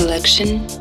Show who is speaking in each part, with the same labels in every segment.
Speaker 1: selection?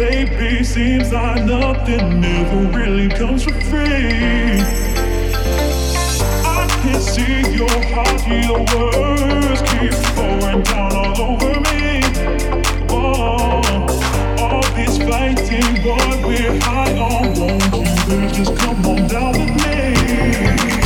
Speaker 2: Baby. Seems like nothing ever really comes for free. I can see your heart, your words keep pouring down all over me. Whoa all this fighting, boy, we're high on. Won't you just come on down with me?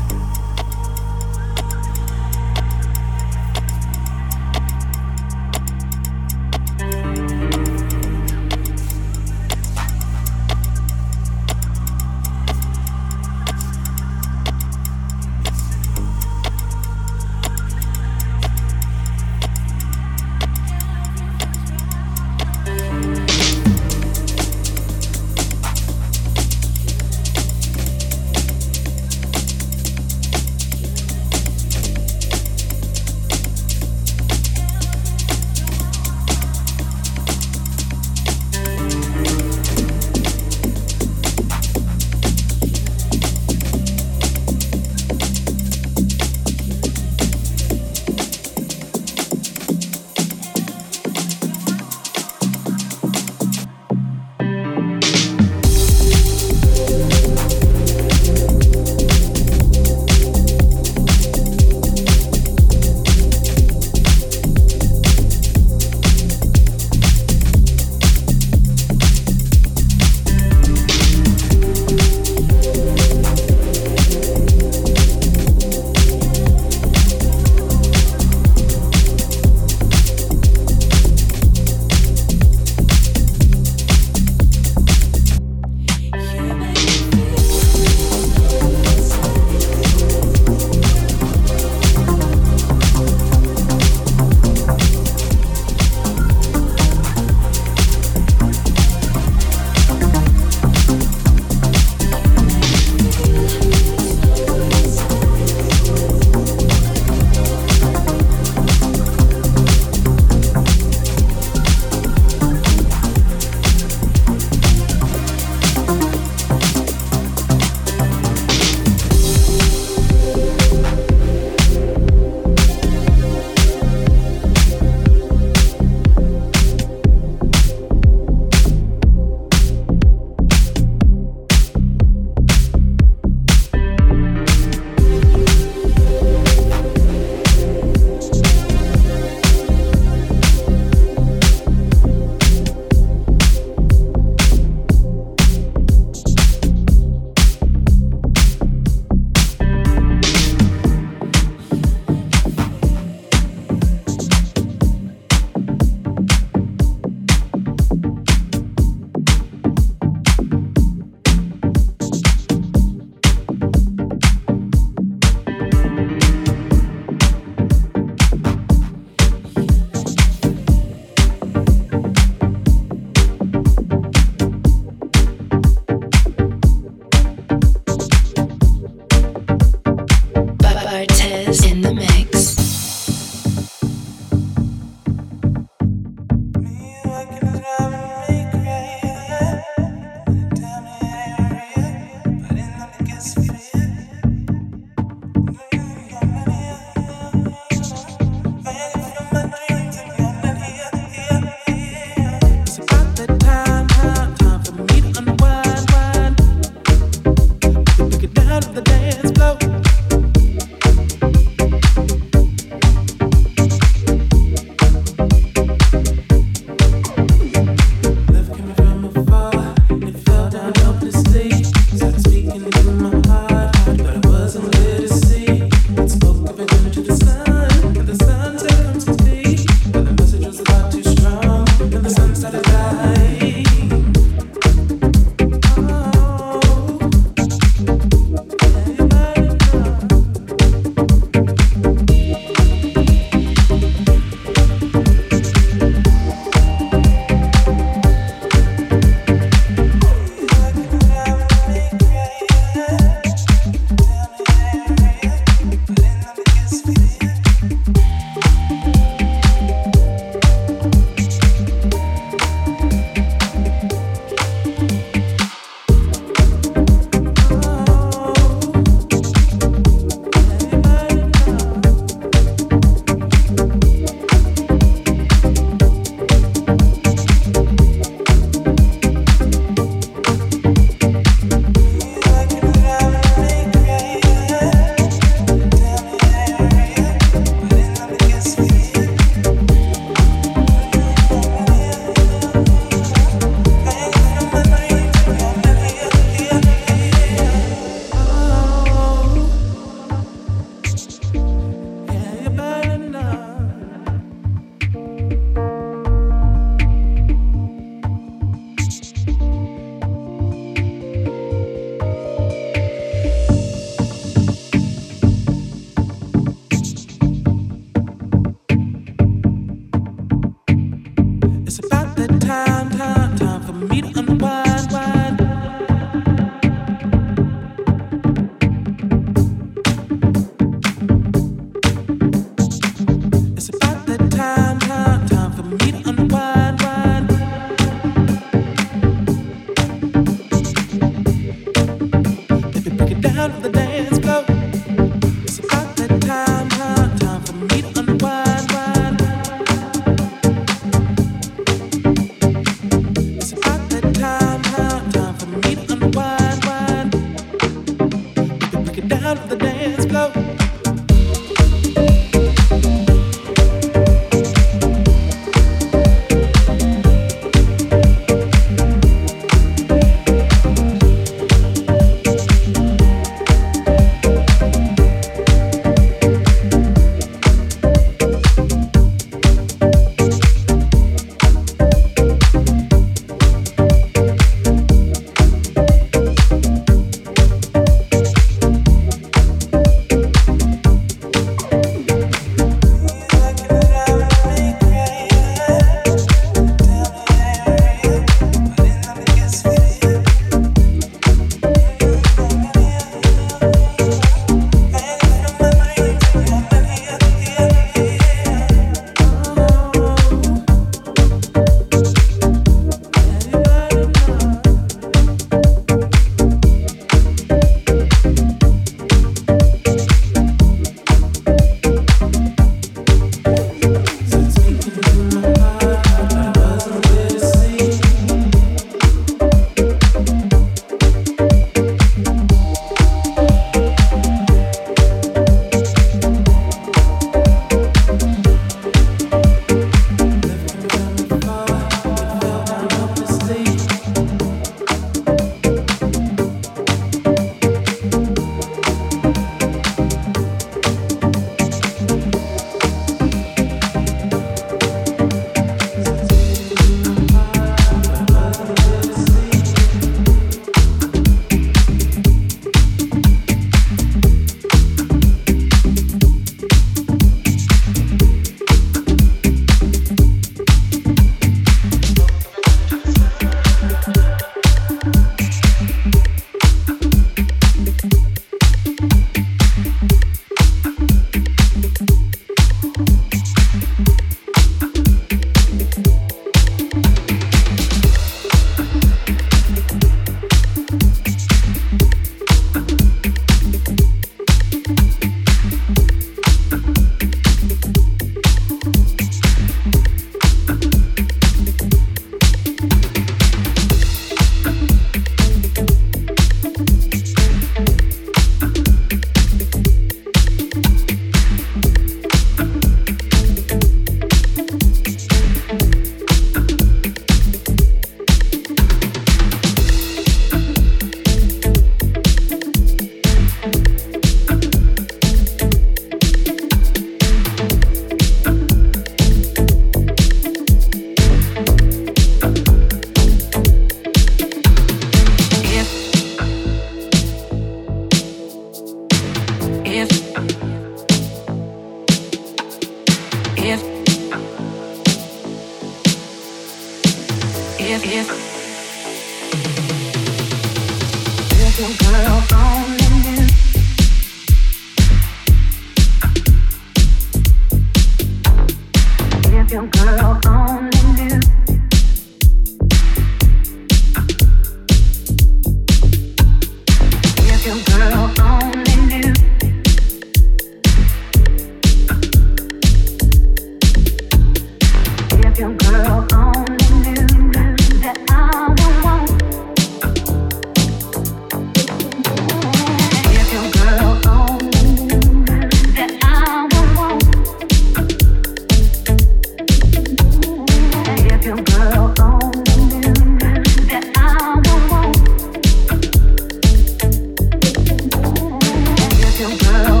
Speaker 3: girl.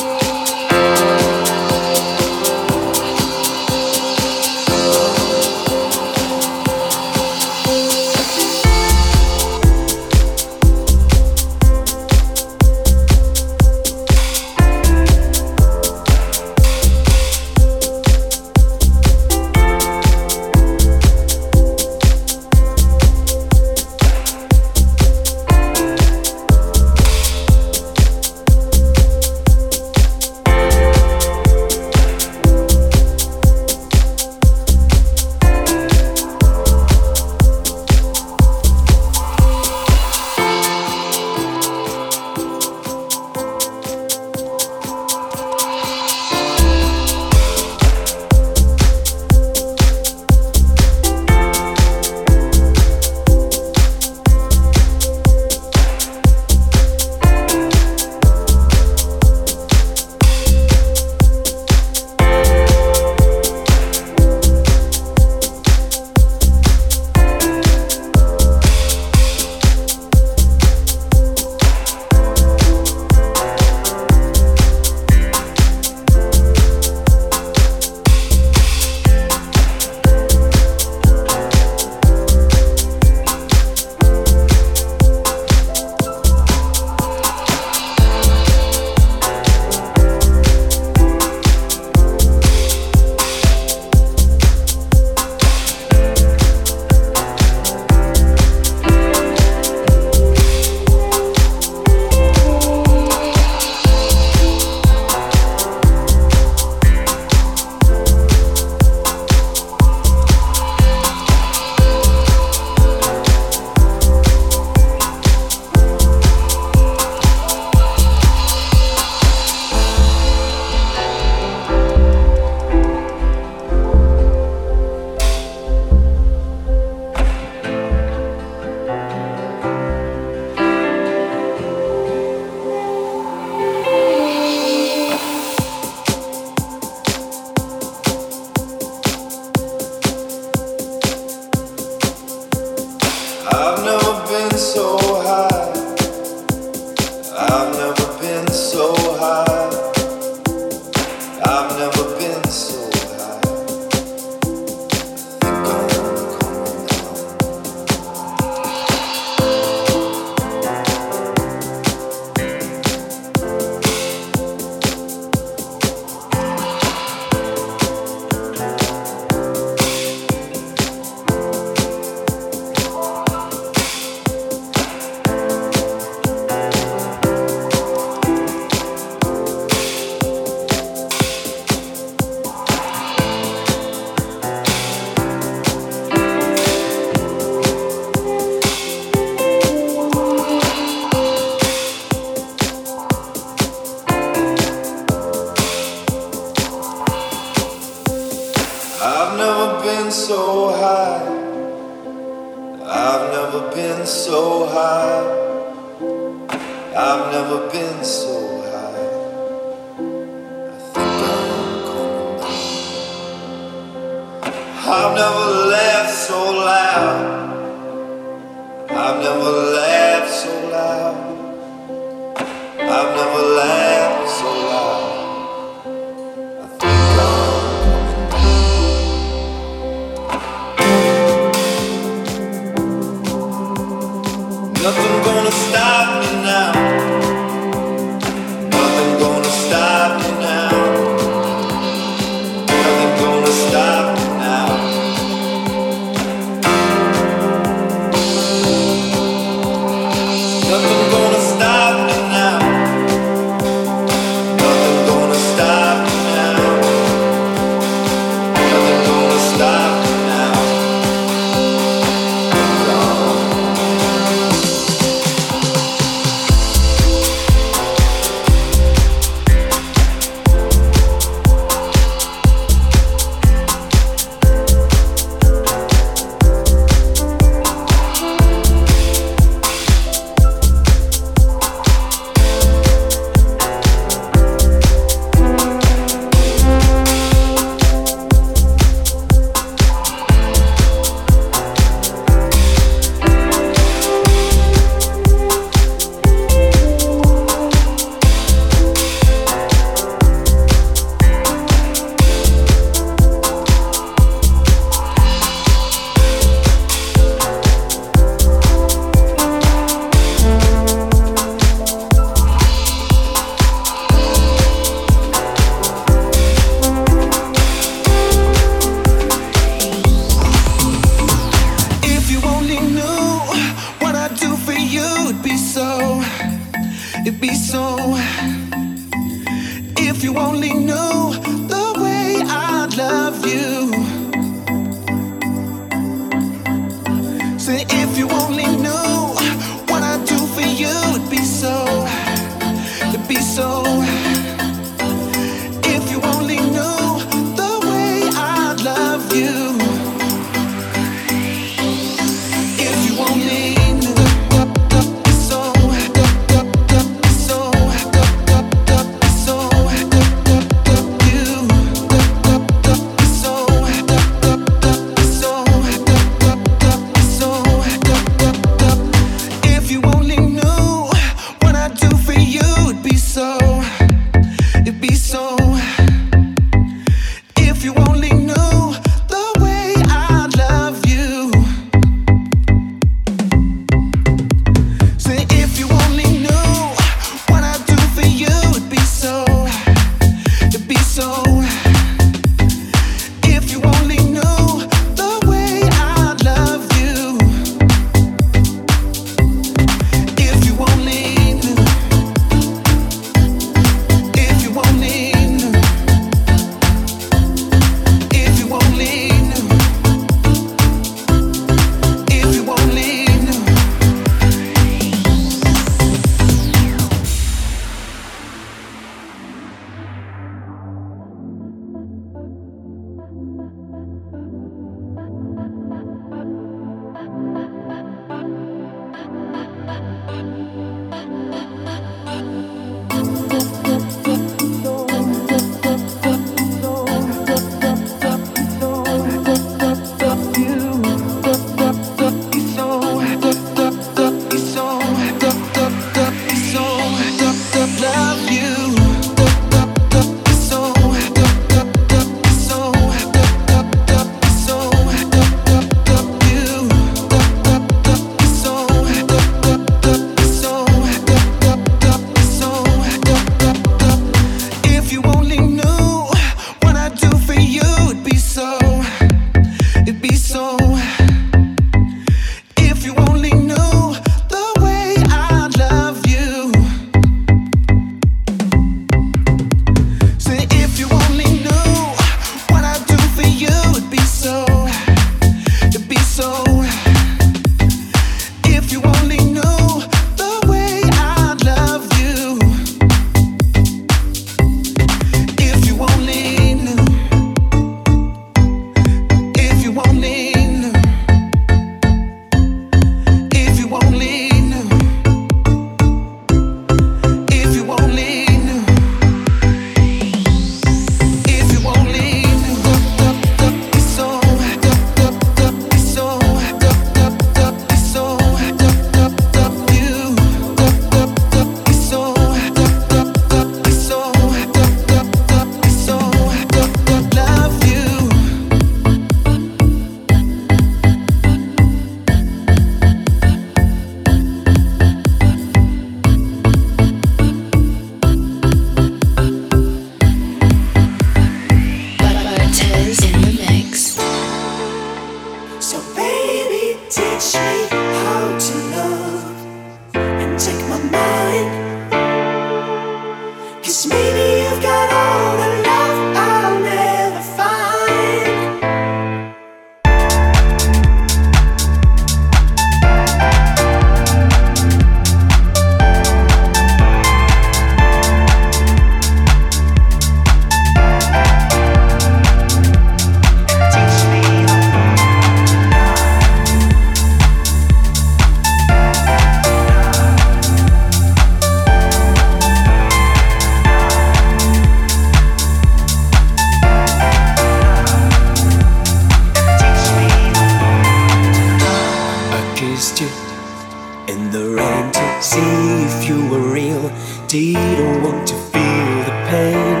Speaker 4: you were real. Didn't want to feel the pain.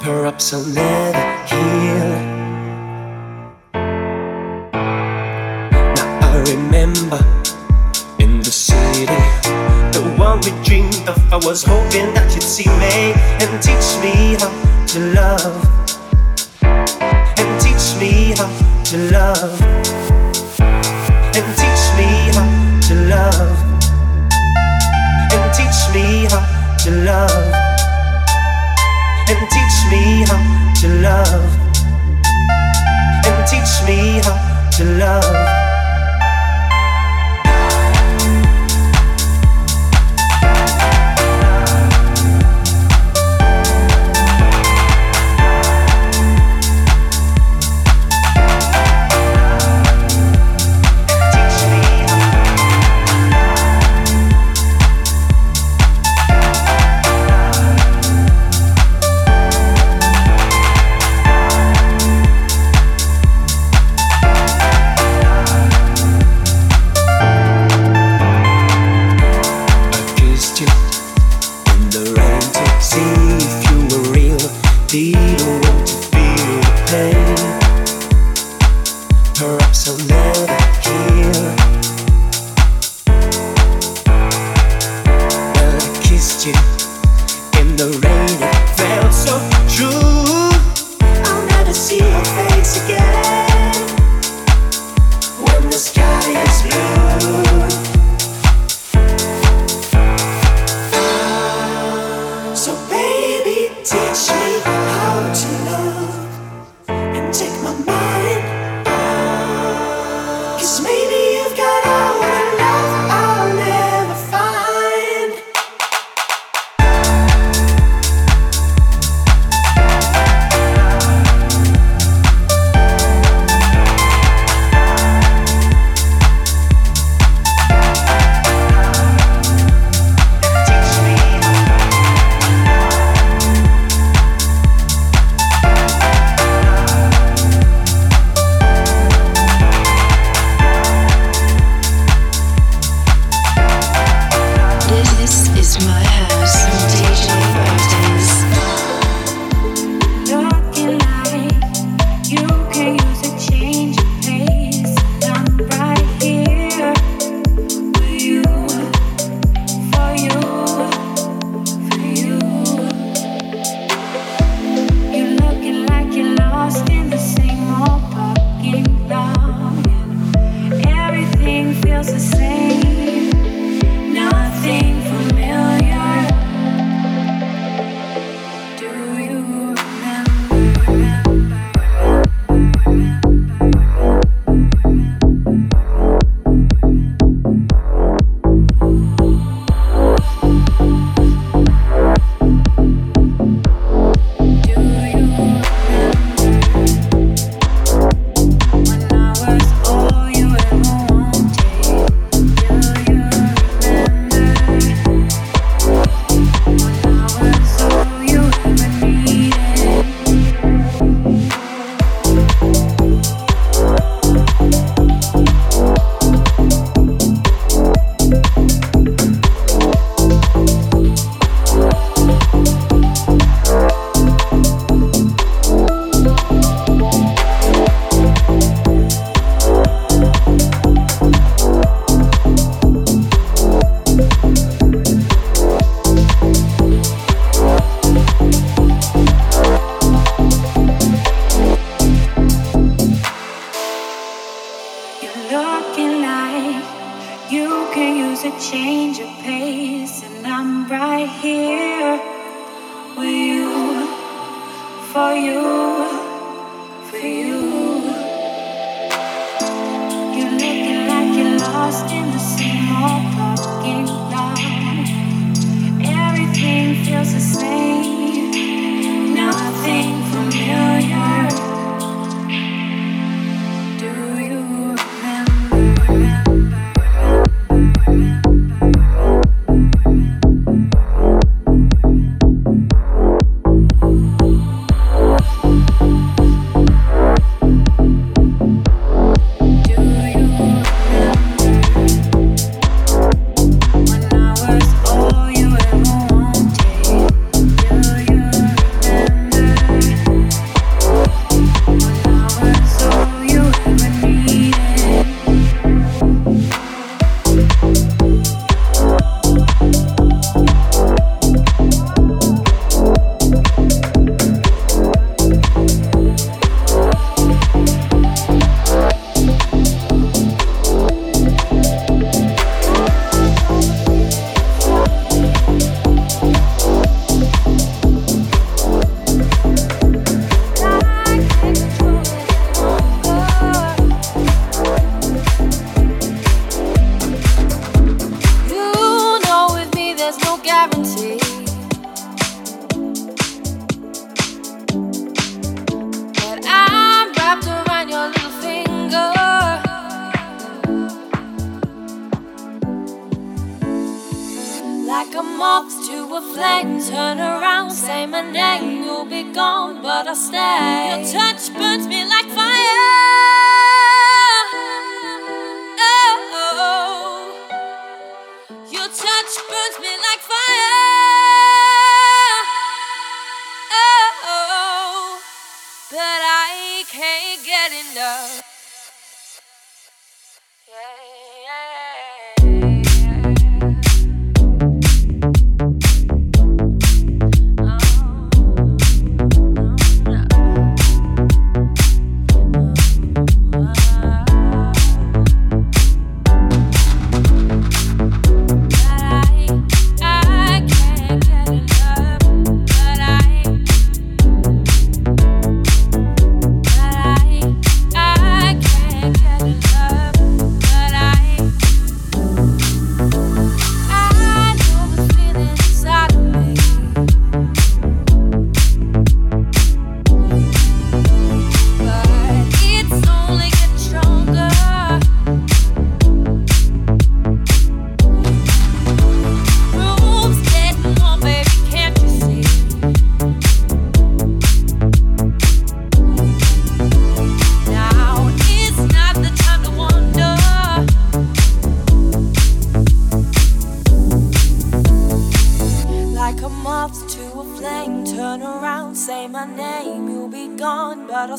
Speaker 4: Perhaps I'll never heal. Now I remember in the city, the one we dreamed of. I was hoping that you'd see me and teach me how to love. And teach me how to love. And teach me how to love to love and teach me how to love and teach me how to love.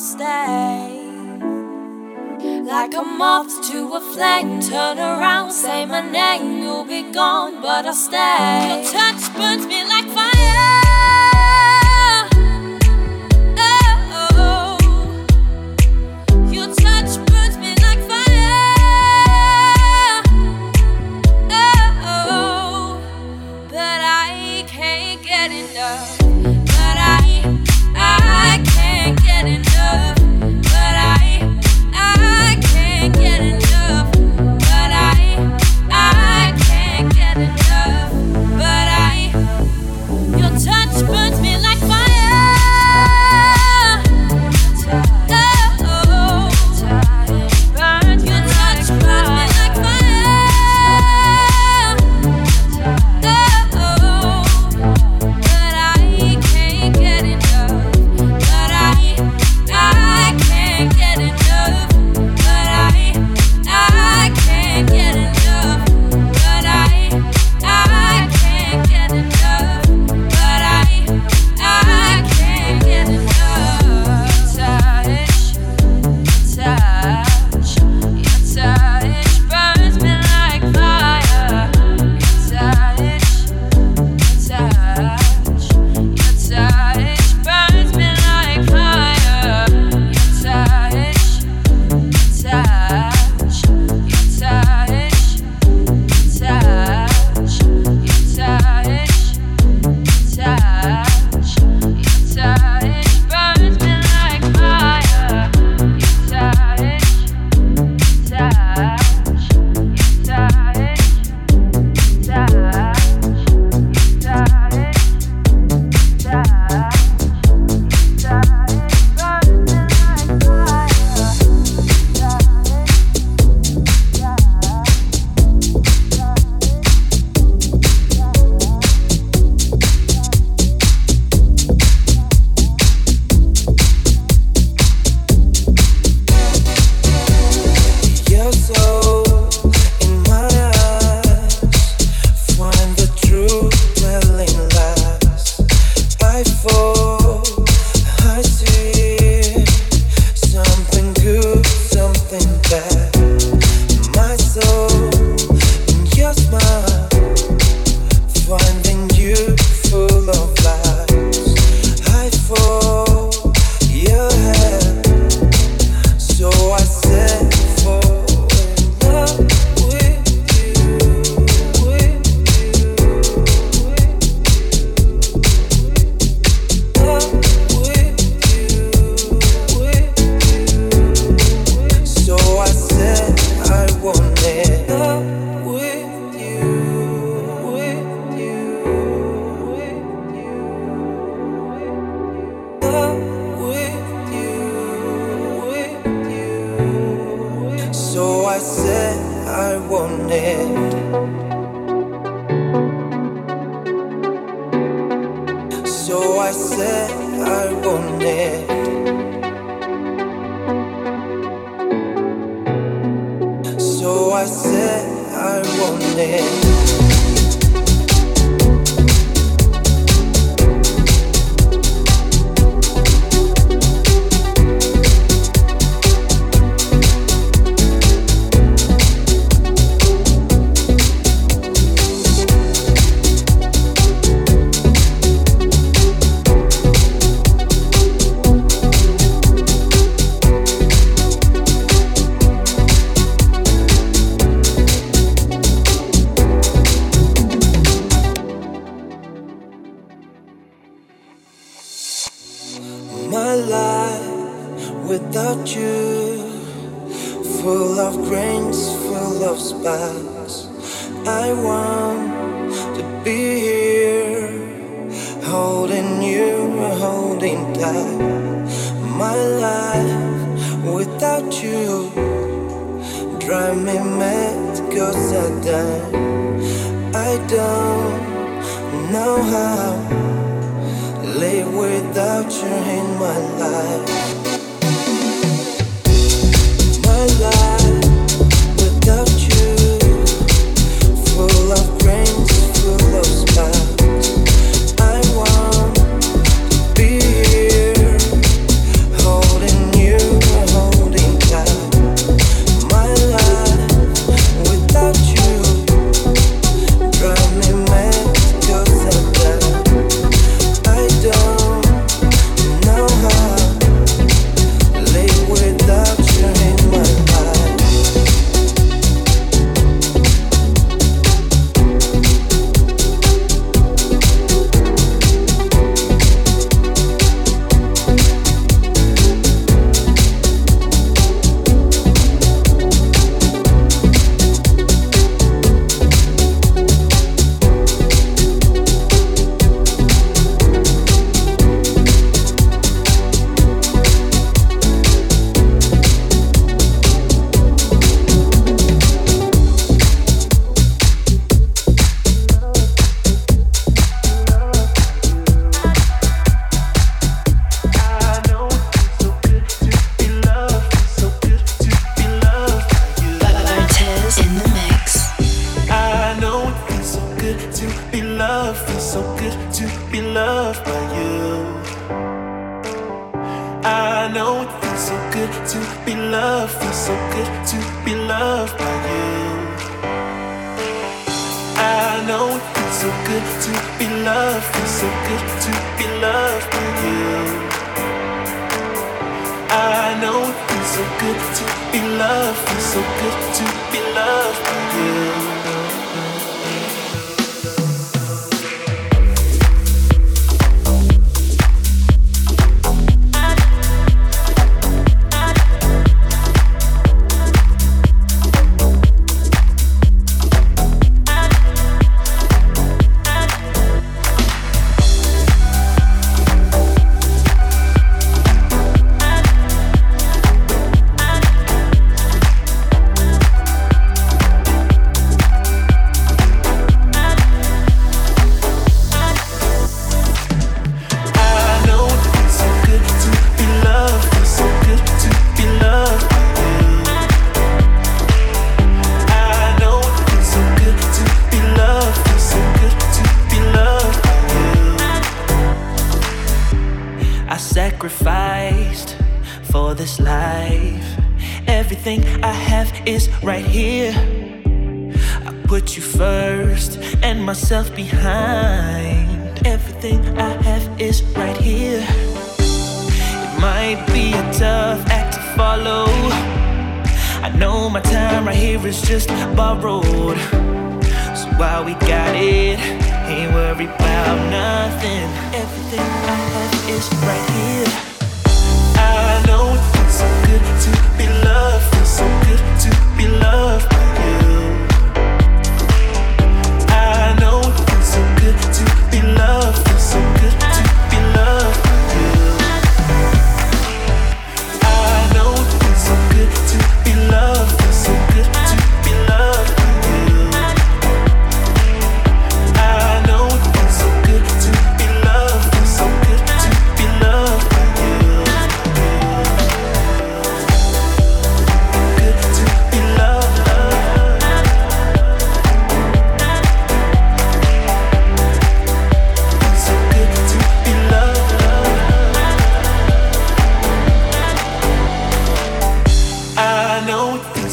Speaker 3: stay. Like a moth to a flame, turn around, say my name, you'll be gone, but I'll stay. Your touch burns me
Speaker 5: said I wanted. So I said I wanted.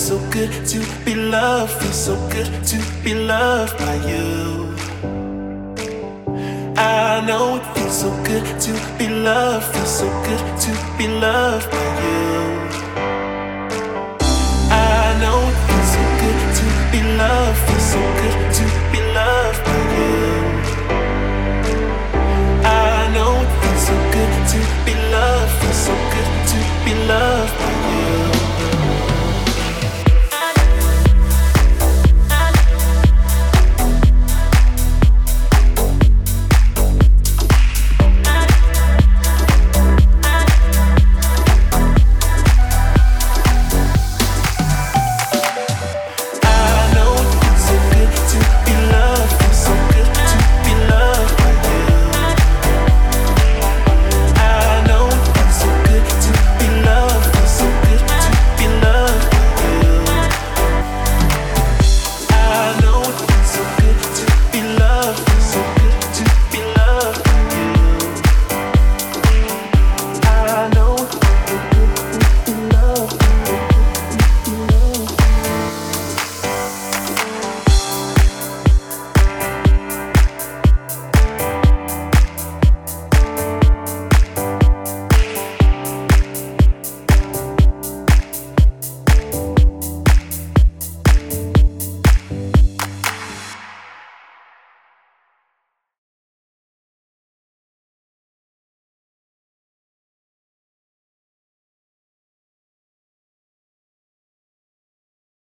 Speaker 4: so good to be loved. Feels so good to be loved by you. I know it feels so good to be loved. Feels so good to be loved by you.